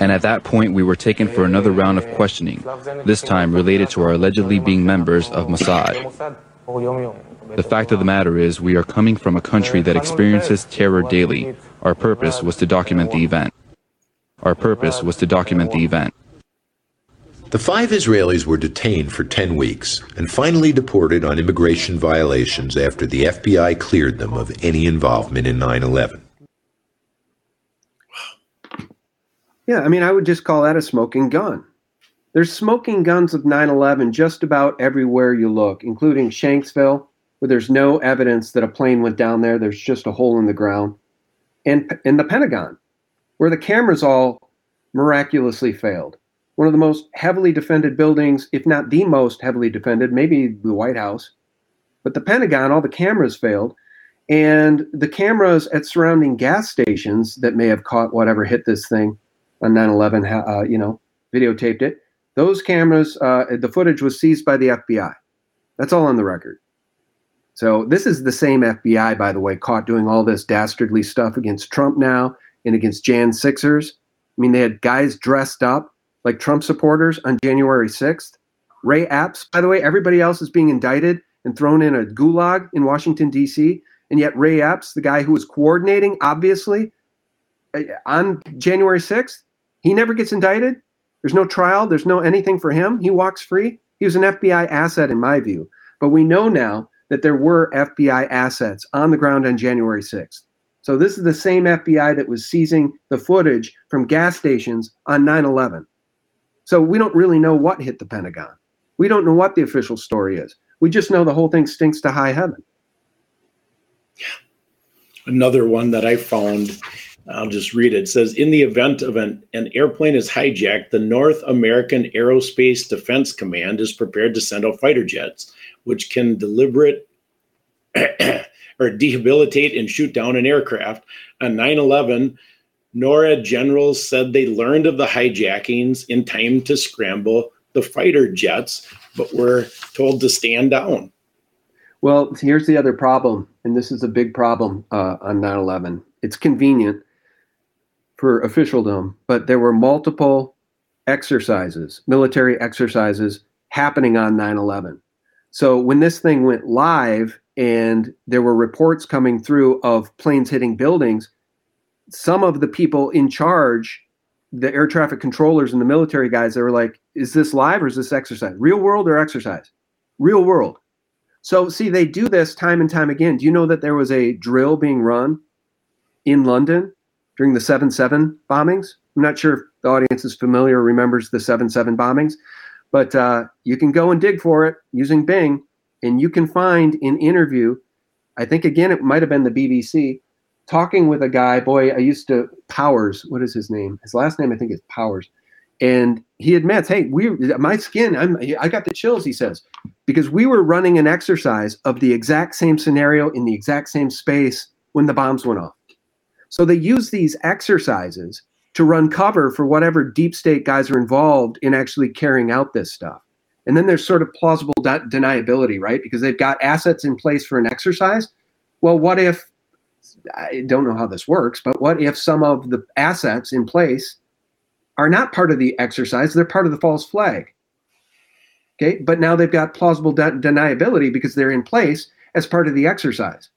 And at that point, we were taken for another round of questioning, this time related to our allegedly being members of Mossad. The fact of the matter is, we are coming from a country that experiences terror daily. Our purpose was to document the event. Our purpose was to document the event. The five Israelis were detained for 10 weeks and finally deported on immigration violations after the FBI cleared them of any involvement in 9 11. Yeah, I mean, I would just call that a smoking gun. There's smoking guns of 9 11 just about everywhere you look, including Shanksville, where there's no evidence that a plane went down there. There's just a hole in the ground. And in the Pentagon, where the cameras all miraculously failed. One of the most heavily defended buildings, if not the most heavily defended, maybe the White House. But the Pentagon, all the cameras failed. And the cameras at surrounding gas stations that may have caught whatever hit this thing on 9 11, uh, you know, videotaped it. Those cameras, uh, the footage was seized by the FBI. That's all on the record. So this is the same FBI, by the way, caught doing all this dastardly stuff against Trump now and against Jan Sixers. I mean, they had guys dressed up like Trump supporters on January 6th. Ray Epps, by the way, everybody else is being indicted and thrown in a gulag in Washington, D.C. And yet, Ray Epps, the guy who was coordinating, obviously, uh, on January 6th, he never gets indicted. There's no trial. There's no anything for him. He walks free. He was an FBI asset, in my view. But we know now that there were FBI assets on the ground on January 6th. So this is the same FBI that was seizing the footage from gas stations on 9 11. So we don't really know what hit the Pentagon. We don't know what the official story is. We just know the whole thing stinks to high heaven. Another one that I found I'll just read it. It says In the event of an, an airplane is hijacked, the North American Aerospace Defense Command is prepared to send out fighter jets, which can deliberate or debilitate and shoot down an aircraft. On 9 11, NORAD generals said they learned of the hijackings in time to scramble the fighter jets, but were told to stand down. Well, here's the other problem, and this is a big problem uh, on 9 11. It's convenient for officialdom, but there were multiple exercises, military exercises happening on 9 11. So when this thing went live and there were reports coming through of planes hitting buildings, some of the people in charge, the air traffic controllers and the military guys, they were like, is this live or is this exercise? Real world or exercise? Real world. So, see, they do this time and time again. Do you know that there was a drill being run in London during the 7 7 bombings. I'm not sure if the audience is familiar or remembers the 7 7 bombings, but uh, you can go and dig for it using Bing, and you can find an interview. I think, again, it might have been the BBC talking with a guy. Boy, I used to, Powers, what is his name? His last name, I think, is Powers. And he admits, hey, we, my skin, I'm, I got the chills, he says, because we were running an exercise of the exact same scenario in the exact same space when the bombs went off. So they use these exercises to run cover for whatever deep state guys are involved in actually carrying out this stuff. And then there's sort of plausible de- deniability, right? Because they've got assets in place for an exercise. Well, what if, I don't know how this works, but what if some of the assets in place are not part of the exercise? They're part of the false flag. Okay, but now they've got plausible de- deniability because they're in place as part of the exercise.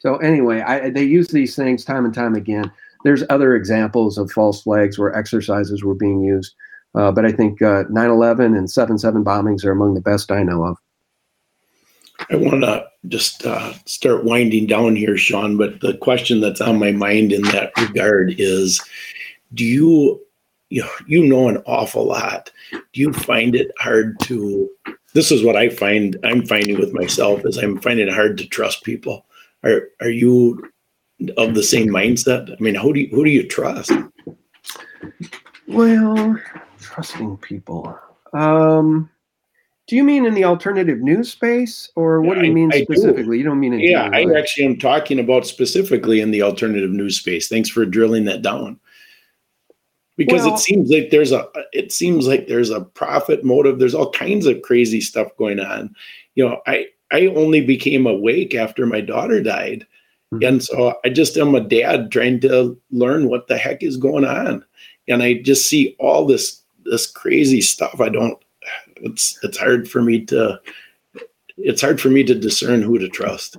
So anyway, I, they use these things time and time again. There's other examples of false flags where exercises were being used, uh, but I think uh, 9/11 and 7/7 bombings are among the best I know of. I want to just uh, start winding down here, Sean. But the question that's on my mind in that regard is: Do you, you know, you know an awful lot? Do you find it hard to? This is what I find. I'm finding with myself is I'm finding it hard to trust people. Are Are you of the same mindset? I mean, who do you, who do you trust? Well, trusting people. Um, do you mean in the alternative news space, or what do you mean I- I do. specifically? You don't mean in Yeah, I right? actually am talking about specifically in the alternative news space. Thanks for drilling that down. Because Well- it seems like there's a it seems like there's a profit motive. There's all kinds of crazy stuff going on. You know, I I only became awake after my daughter died. Mm-hmm. And so I just am a dad trying to learn what the heck is going on. And I just see all this this crazy stuff. I don't it's it's hard for me to it's hard for me to discern who to trust.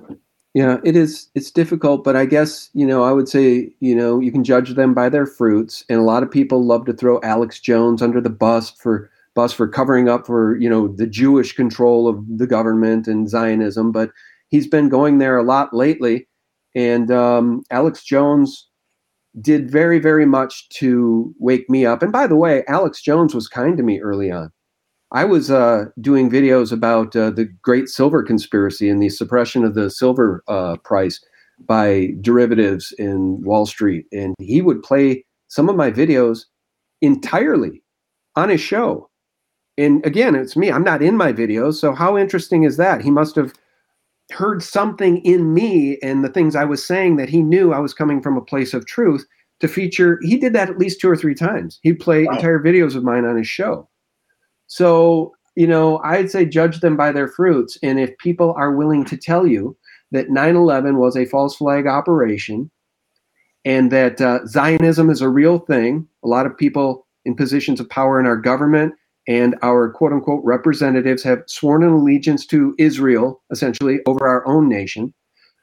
Yeah, it is. It's difficult, but I guess you know I would say you know you can judge them by their fruits, and a lot of people love to throw Alex Jones under the bus for bus for covering up for you know the Jewish control of the government and Zionism, but he's been going there a lot lately, and um, Alex Jones did very very much to wake me up. And by the way, Alex Jones was kind to me early on. I was uh, doing videos about uh, the Great Silver Conspiracy and the suppression of the silver uh, price by derivatives in Wall Street, and he would play some of my videos entirely on his show. And again, it's me. I'm not in my videos, so how interesting is that? He must have heard something in me and the things I was saying that he knew I was coming from a place of truth to feature. He did that at least two or three times. He'd play entire videos of mine on his show. So, you know, I'd say judge them by their fruits. And if people are willing to tell you that 9 11 was a false flag operation and that uh, Zionism is a real thing, a lot of people in positions of power in our government and our quote unquote representatives have sworn an allegiance to Israel, essentially, over our own nation.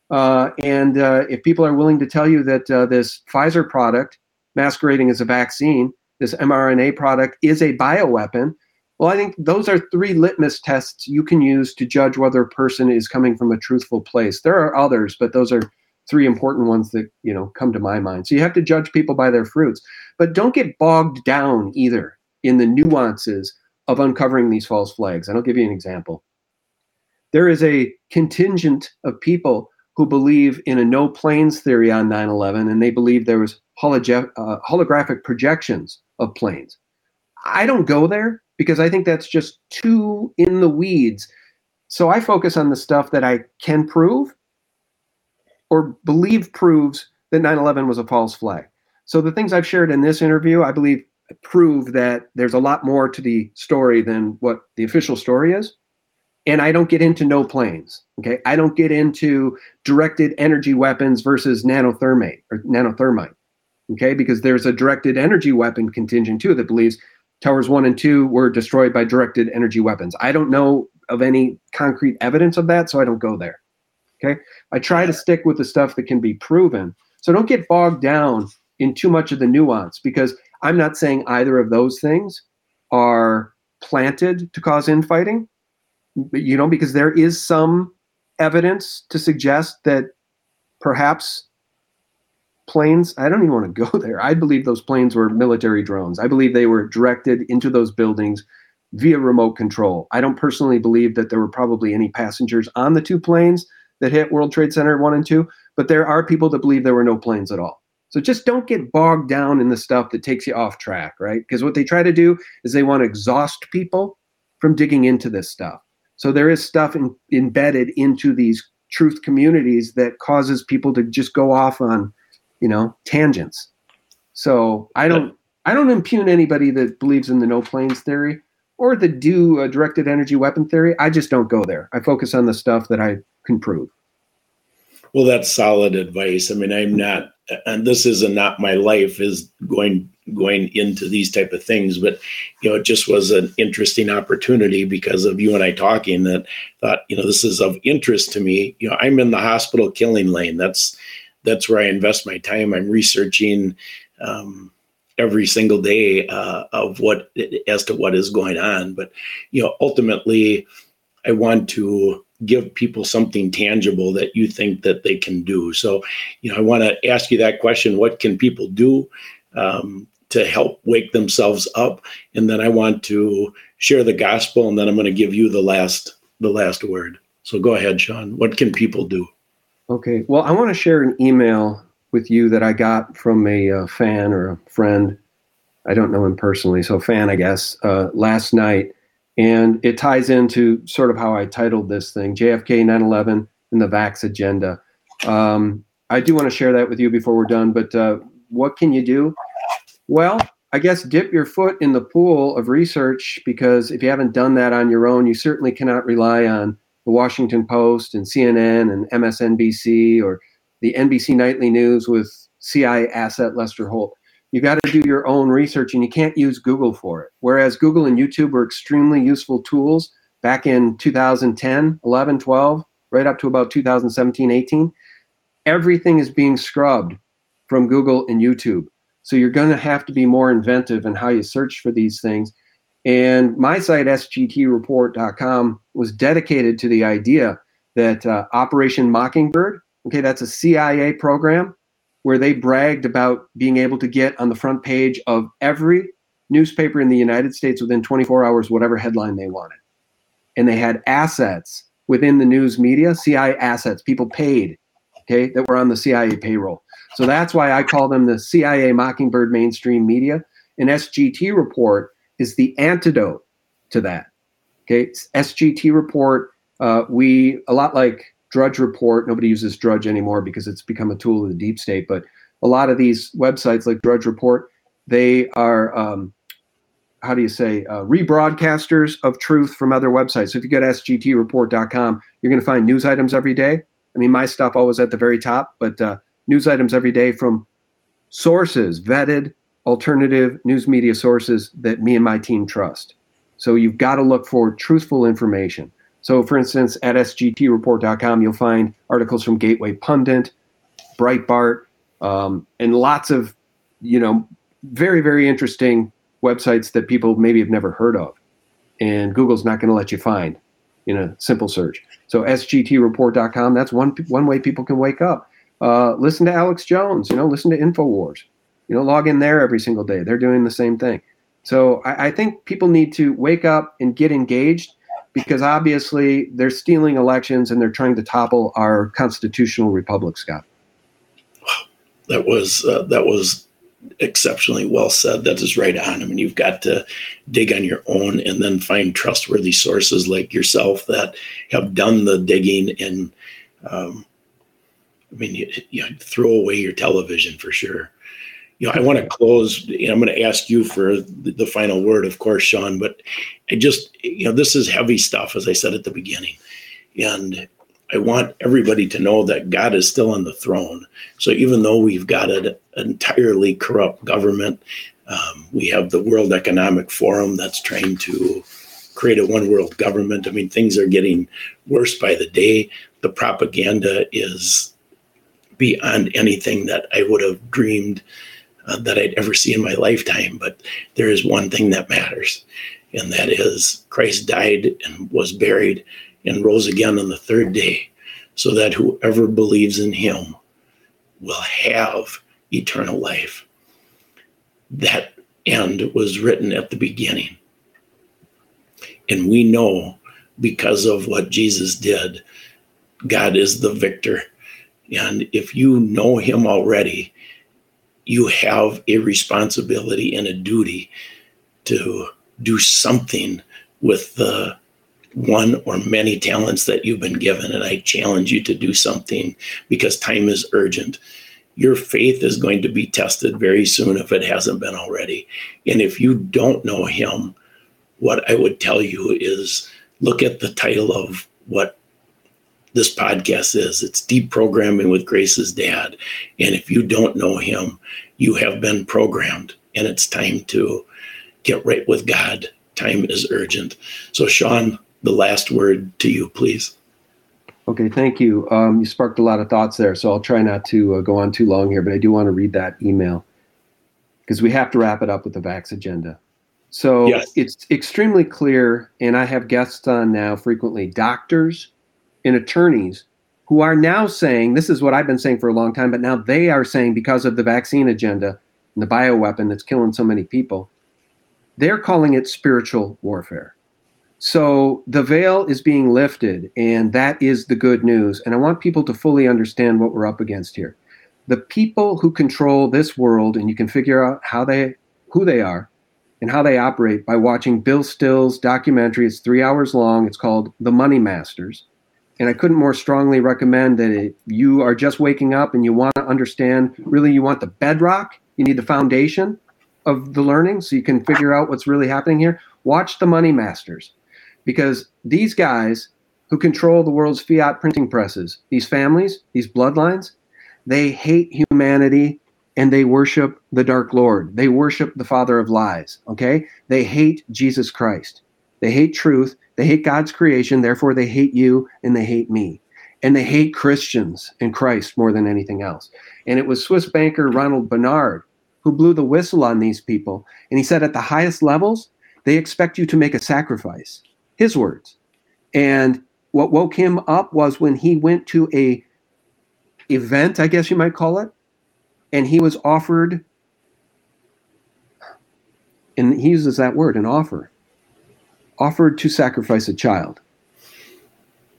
Uh, and uh, if people are willing to tell you that uh, this Pfizer product, masquerading as a vaccine, this mRNA product is a bioweapon, well, I think those are three litmus tests you can use to judge whether a person is coming from a truthful place. There are others, but those are three important ones that you know come to my mind. So you have to judge people by their fruits, but don't get bogged down either in the nuances of uncovering these false flags. And I'll give you an example. There is a contingent of people who believe in a no planes theory on 9/11, and they believe there was hologe- uh, holographic projections of planes. I don't go there because I think that's just too in the weeds. So I focus on the stuff that I can prove or believe proves that 9 11 was a false flag. So the things I've shared in this interview, I believe prove that there's a lot more to the story than what the official story is. And I don't get into no planes. Okay. I don't get into directed energy weapons versus nanothermite or nanothermite. Okay. Because there's a directed energy weapon contingent too that believes towers one and two were destroyed by directed energy weapons. I don't know of any concrete evidence of that, so I don't go there. Okay. I try to stick with the stuff that can be proven. So don't get bogged down in too much of the nuance because I'm not saying either of those things are planted to cause infighting, but, you know, because there is some evidence to suggest that perhaps planes, I don't even want to go there. I believe those planes were military drones. I believe they were directed into those buildings via remote control. I don't personally believe that there were probably any passengers on the two planes that hit World Trade Center 1 and 2, but there are people that believe there were no planes at all. So just don't get bogged down in the stuff that takes you off track, right? Because what they try to do is they want to exhaust people from digging into this stuff. So there is stuff in, embedded into these truth communities that causes people to just go off on, you know, tangents. So I don't I don't impugn anybody that believes in the no planes theory or the do a directed energy weapon theory. I just don't go there. I focus on the stuff that I can prove. Well, that's solid advice. I mean, I'm not, and this is a not my life is going going into these type of things, but you know, it just was an interesting opportunity because of you and I talking. That thought, you know, this is of interest to me. You know, I'm in the hospital killing lane. That's that's where I invest my time. I'm researching um, every single day uh, of what as to what is going on. But you know, ultimately, I want to give people something tangible that you think that they can do. So, you know, I want to ask you that question: What can people do um, to help wake themselves up? And then I want to share the gospel, and then I'm going to give you the last the last word. So go ahead, Sean. What can people do? Okay. Well, I want to share an email with you that I got from a uh, fan or a friend. I don't know him personally, so fan, I guess, uh, last night. And it ties into sort of how I titled this thing JFK 9 11 and the Vax agenda. Um, I do want to share that with you before we're done, but uh, what can you do? Well, I guess dip your foot in the pool of research because if you haven't done that on your own, you certainly cannot rely on the Washington Post and CNN and MSNBC or the NBC Nightly News with CIA asset Lester Holt. You got to do your own research and you can't use Google for it. Whereas Google and YouTube were extremely useful tools back in 2010, 11, 12, right up to about 2017, 18. Everything is being scrubbed from Google and YouTube. So you're going to have to be more inventive in how you search for these things. And my site, sgtreport.com, was dedicated to the idea that uh, Operation Mockingbird, okay, that's a CIA program where they bragged about being able to get on the front page of every newspaper in the United States within 24 hours, whatever headline they wanted. And they had assets within the news media, CIA assets, people paid, okay, that were on the CIA payroll. So that's why I call them the CIA Mockingbird mainstream media. An SGT report is the antidote to that. Okay, SGT report. Uh, we a lot like Drudge Report. Nobody uses Drudge anymore because it's become a tool of the deep state. But a lot of these websites like Drudge Report, they are um, how do you say uh, rebroadcasters of truth from other websites. So if you go to sgtreport.com, you're going to find news items every day. I mean, my stuff always at the very top, but uh, news items every day from sources vetted alternative news media sources that me and my team trust. So you've got to look for truthful information. So, for instance, at sgtreport.com, you'll find articles from Gateway Pundit, Breitbart, um, and lots of, you know, very, very interesting websites that people maybe have never heard of. And Google's not going to let you find in a simple search. So, sgtreport.com, that's one, one way people can wake up. Uh, listen to Alex Jones, you know, listen to InfoWars you know, log in there every single day. They're doing the same thing. So I, I think people need to wake up and get engaged because obviously they're stealing elections and they're trying to topple our constitutional republic, Scott. Wow, That was uh, that was exceptionally well said. That is right on. I mean, you've got to dig on your own and then find trustworthy sources like yourself that have done the digging and. Um, I mean, you, you throw away your television for sure you know, I want to close. I'm going to ask you for the, the, final word, of course, Sean. But I just, you know, this is heavy stuff, as I said at the beginning, and I want everybody to know that God is still on the throne. So even though we've got an entirely corrupt government, um, we have the World Economic Forum that's trying to create a one world government. I mean, things are getting worse by the day. The propaganda is beyond anything that I would have dreamed uh, that I'd ever see in my lifetime. But there is one thing that matters, and that is Christ died and was buried and rose again on the third day, so that whoever believes in him will have eternal life. That end was written at the beginning. And we know because of what Jesus did, God is the victor. And if you know him already, you have a responsibility and a duty to do something with the one or many talents that you've been given. And I challenge you to do something because time is urgent. Your faith is going to be tested very soon if it hasn't been already. And if you don't know Him, what I would tell you is look at the title of what this podcast is. It's deep programming with Grace's dad. And if you don't know him, you have been programmed and it's time to get right with God. Time is urgent. So, Sean, the last word to you, please. Okay, thank you. Um, you sparked a lot of thoughts there, so I'll try not to uh, go on too long here, but I do want to read that email because we have to wrap it up with the VAX agenda. So yes. it's extremely clear, and I have guests on now frequently doctors, and attorneys who are now saying this is what I've been saying for a long time, but now they are saying because of the vaccine agenda and the bioweapon that's killing so many people, they're calling it spiritual warfare. So the veil is being lifted, and that is the good news. And I want people to fully understand what we're up against here. The people who control this world, and you can figure out how they, who they are, and how they operate by watching Bill Still's documentary. It's three hours long. It's called The Money Masters. And I couldn't more strongly recommend that if you are just waking up and you want to understand, really, you want the bedrock, you need the foundation of the learning so you can figure out what's really happening here. Watch The Money Masters because these guys who control the world's fiat printing presses, these families, these bloodlines, they hate humanity and they worship the dark lord. They worship the father of lies, okay? They hate Jesus Christ. They hate truth. They hate God's creation. Therefore, they hate you and they hate me. And they hate Christians and Christ more than anything else. And it was Swiss banker Ronald Bernard who blew the whistle on these people. And he said, at the highest levels, they expect you to make a sacrifice. His words. And what woke him up was when he went to a event, I guess you might call it, and he was offered, and he uses that word, an offer, offered to sacrifice a child.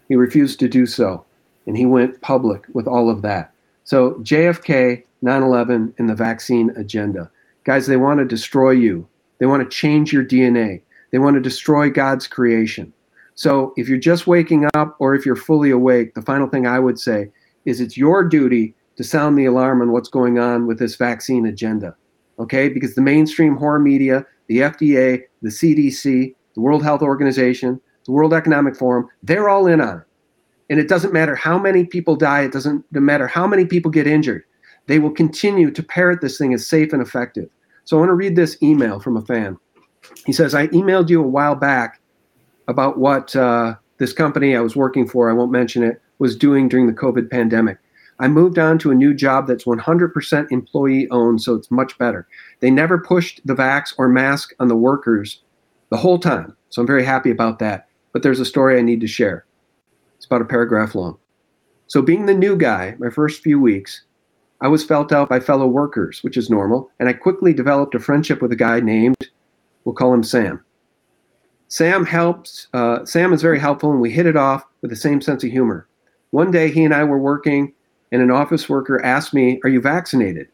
He refused to do so, and he went public with all of that. So JFK, 9 11, and the vaccine agenda. Guys, they want to destroy you. They want to change your DNA. They want to destroy God's creation. So if you're just waking up or if you're fully awake, the final thing I would say is it's your duty to sound the alarm on what's going on with this vaccine agenda. Okay? Because the mainstream horror media, the FDA, the CDC, the World Health Organization, the World Economic Forum, they're all in on it. And it doesn't matter how many people die, it doesn't matter how many people get injured. They will continue to parrot this thing as safe and effective. So I want to read this email from a fan. He says, I emailed you a while back about what uh, this company I was working for, I won't mention it, was doing during the COVID pandemic. I moved on to a new job that's 100% employee owned, so it's much better. They never pushed the vax or mask on the workers the whole time, so I'm very happy about that. But there's a story I need to share. It's about a paragraph long. So, being the new guy, my first few weeks, I was felt out by fellow workers, which is normal, and I quickly developed a friendship with a guy named, we'll call him Sam. Sam helps. Uh, Sam is very helpful, and we hit it off with the same sense of humor. One day, he and I were working and an office worker asked me, Are you vaccinated?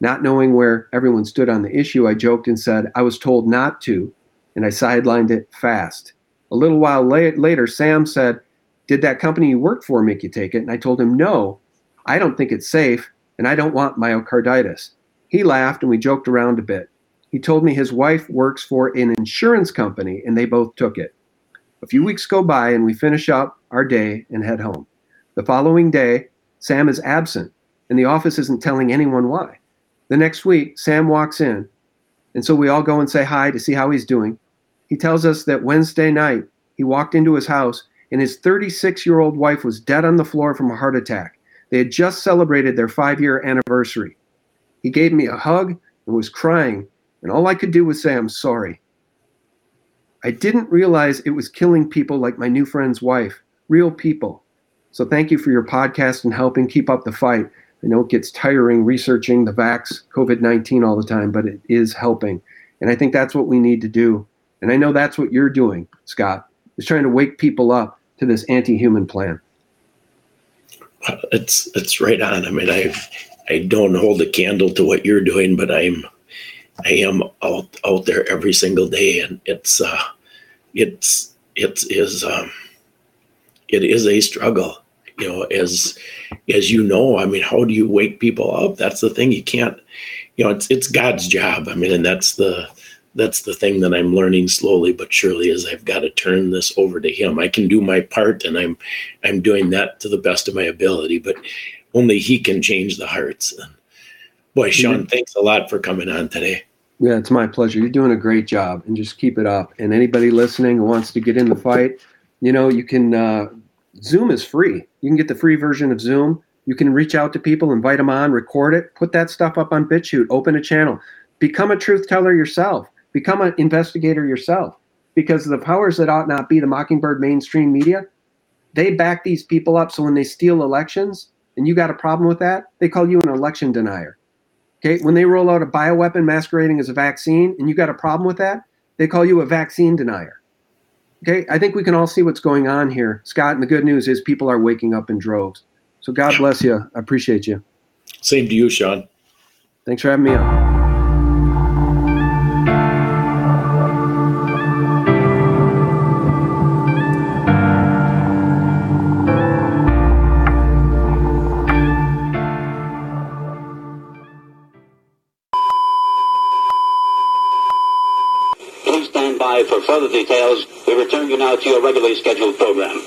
Not knowing where everyone stood on the issue, I joked and said, I was told not to, and I sidelined it fast. A little while later, Sam said, Did that company you work for make you take it? And I told him, No, I don't think it's safe, and I don't want myocarditis. He laughed and we joked around a bit. He told me his wife works for an insurance company and they both took it. A few weeks go by and we finish up our day and head home. The following day, Sam is absent, and the office isn't telling anyone why. The next week, Sam walks in, and so we all go and say hi to see how he's doing. He tells us that Wednesday night he walked into his house and his 36 year old wife was dead on the floor from a heart attack. They had just celebrated their five year anniversary. He gave me a hug and was crying, and all I could do was say, I'm sorry. I didn't realize it was killing people like my new friend's wife, real people. So thank you for your podcast and helping keep up the fight. I know it gets tiring researching the vax COVID 19 all the time, but it is helping. And I think that's what we need to do. And I know that's what you're doing, Scott, is trying to wake people up to this anti human plan. It's it's right on. I mean, I I don't hold a candle to what you're doing, but I'm I am out out there every single day, and it's uh, it's it is um, it is a struggle you know as as you know i mean how do you wake people up that's the thing you can't you know it's it's god's job i mean and that's the that's the thing that i'm learning slowly but surely is i've got to turn this over to him. I can do my part and i'm i'm doing that to the best of my ability but only he can change the hearts. And boy sean thanks a lot for coming on today. Yeah it's my pleasure. You're doing a great job and just keep it up. And anybody listening who wants to get in the fight you know you can uh, Zoom is free. You can get the free version of Zoom. You can reach out to people, invite them on, record it, put that stuff up on BitChute, open a channel, become a truth teller yourself, become an investigator yourself. Because the powers that ought not be, the Mockingbird mainstream media, they back these people up. So when they steal elections and you got a problem with that, they call you an election denier. Okay. When they roll out a bioweapon masquerading as a vaccine and you got a problem with that, they call you a vaccine denier. Okay. I think we can all see what's going on here, Scott. And the good news is people are waking up in droves. So God bless you. I appreciate you. Same to you, Sean. Thanks for having me on. Details. We return you now to your regularly scheduled program.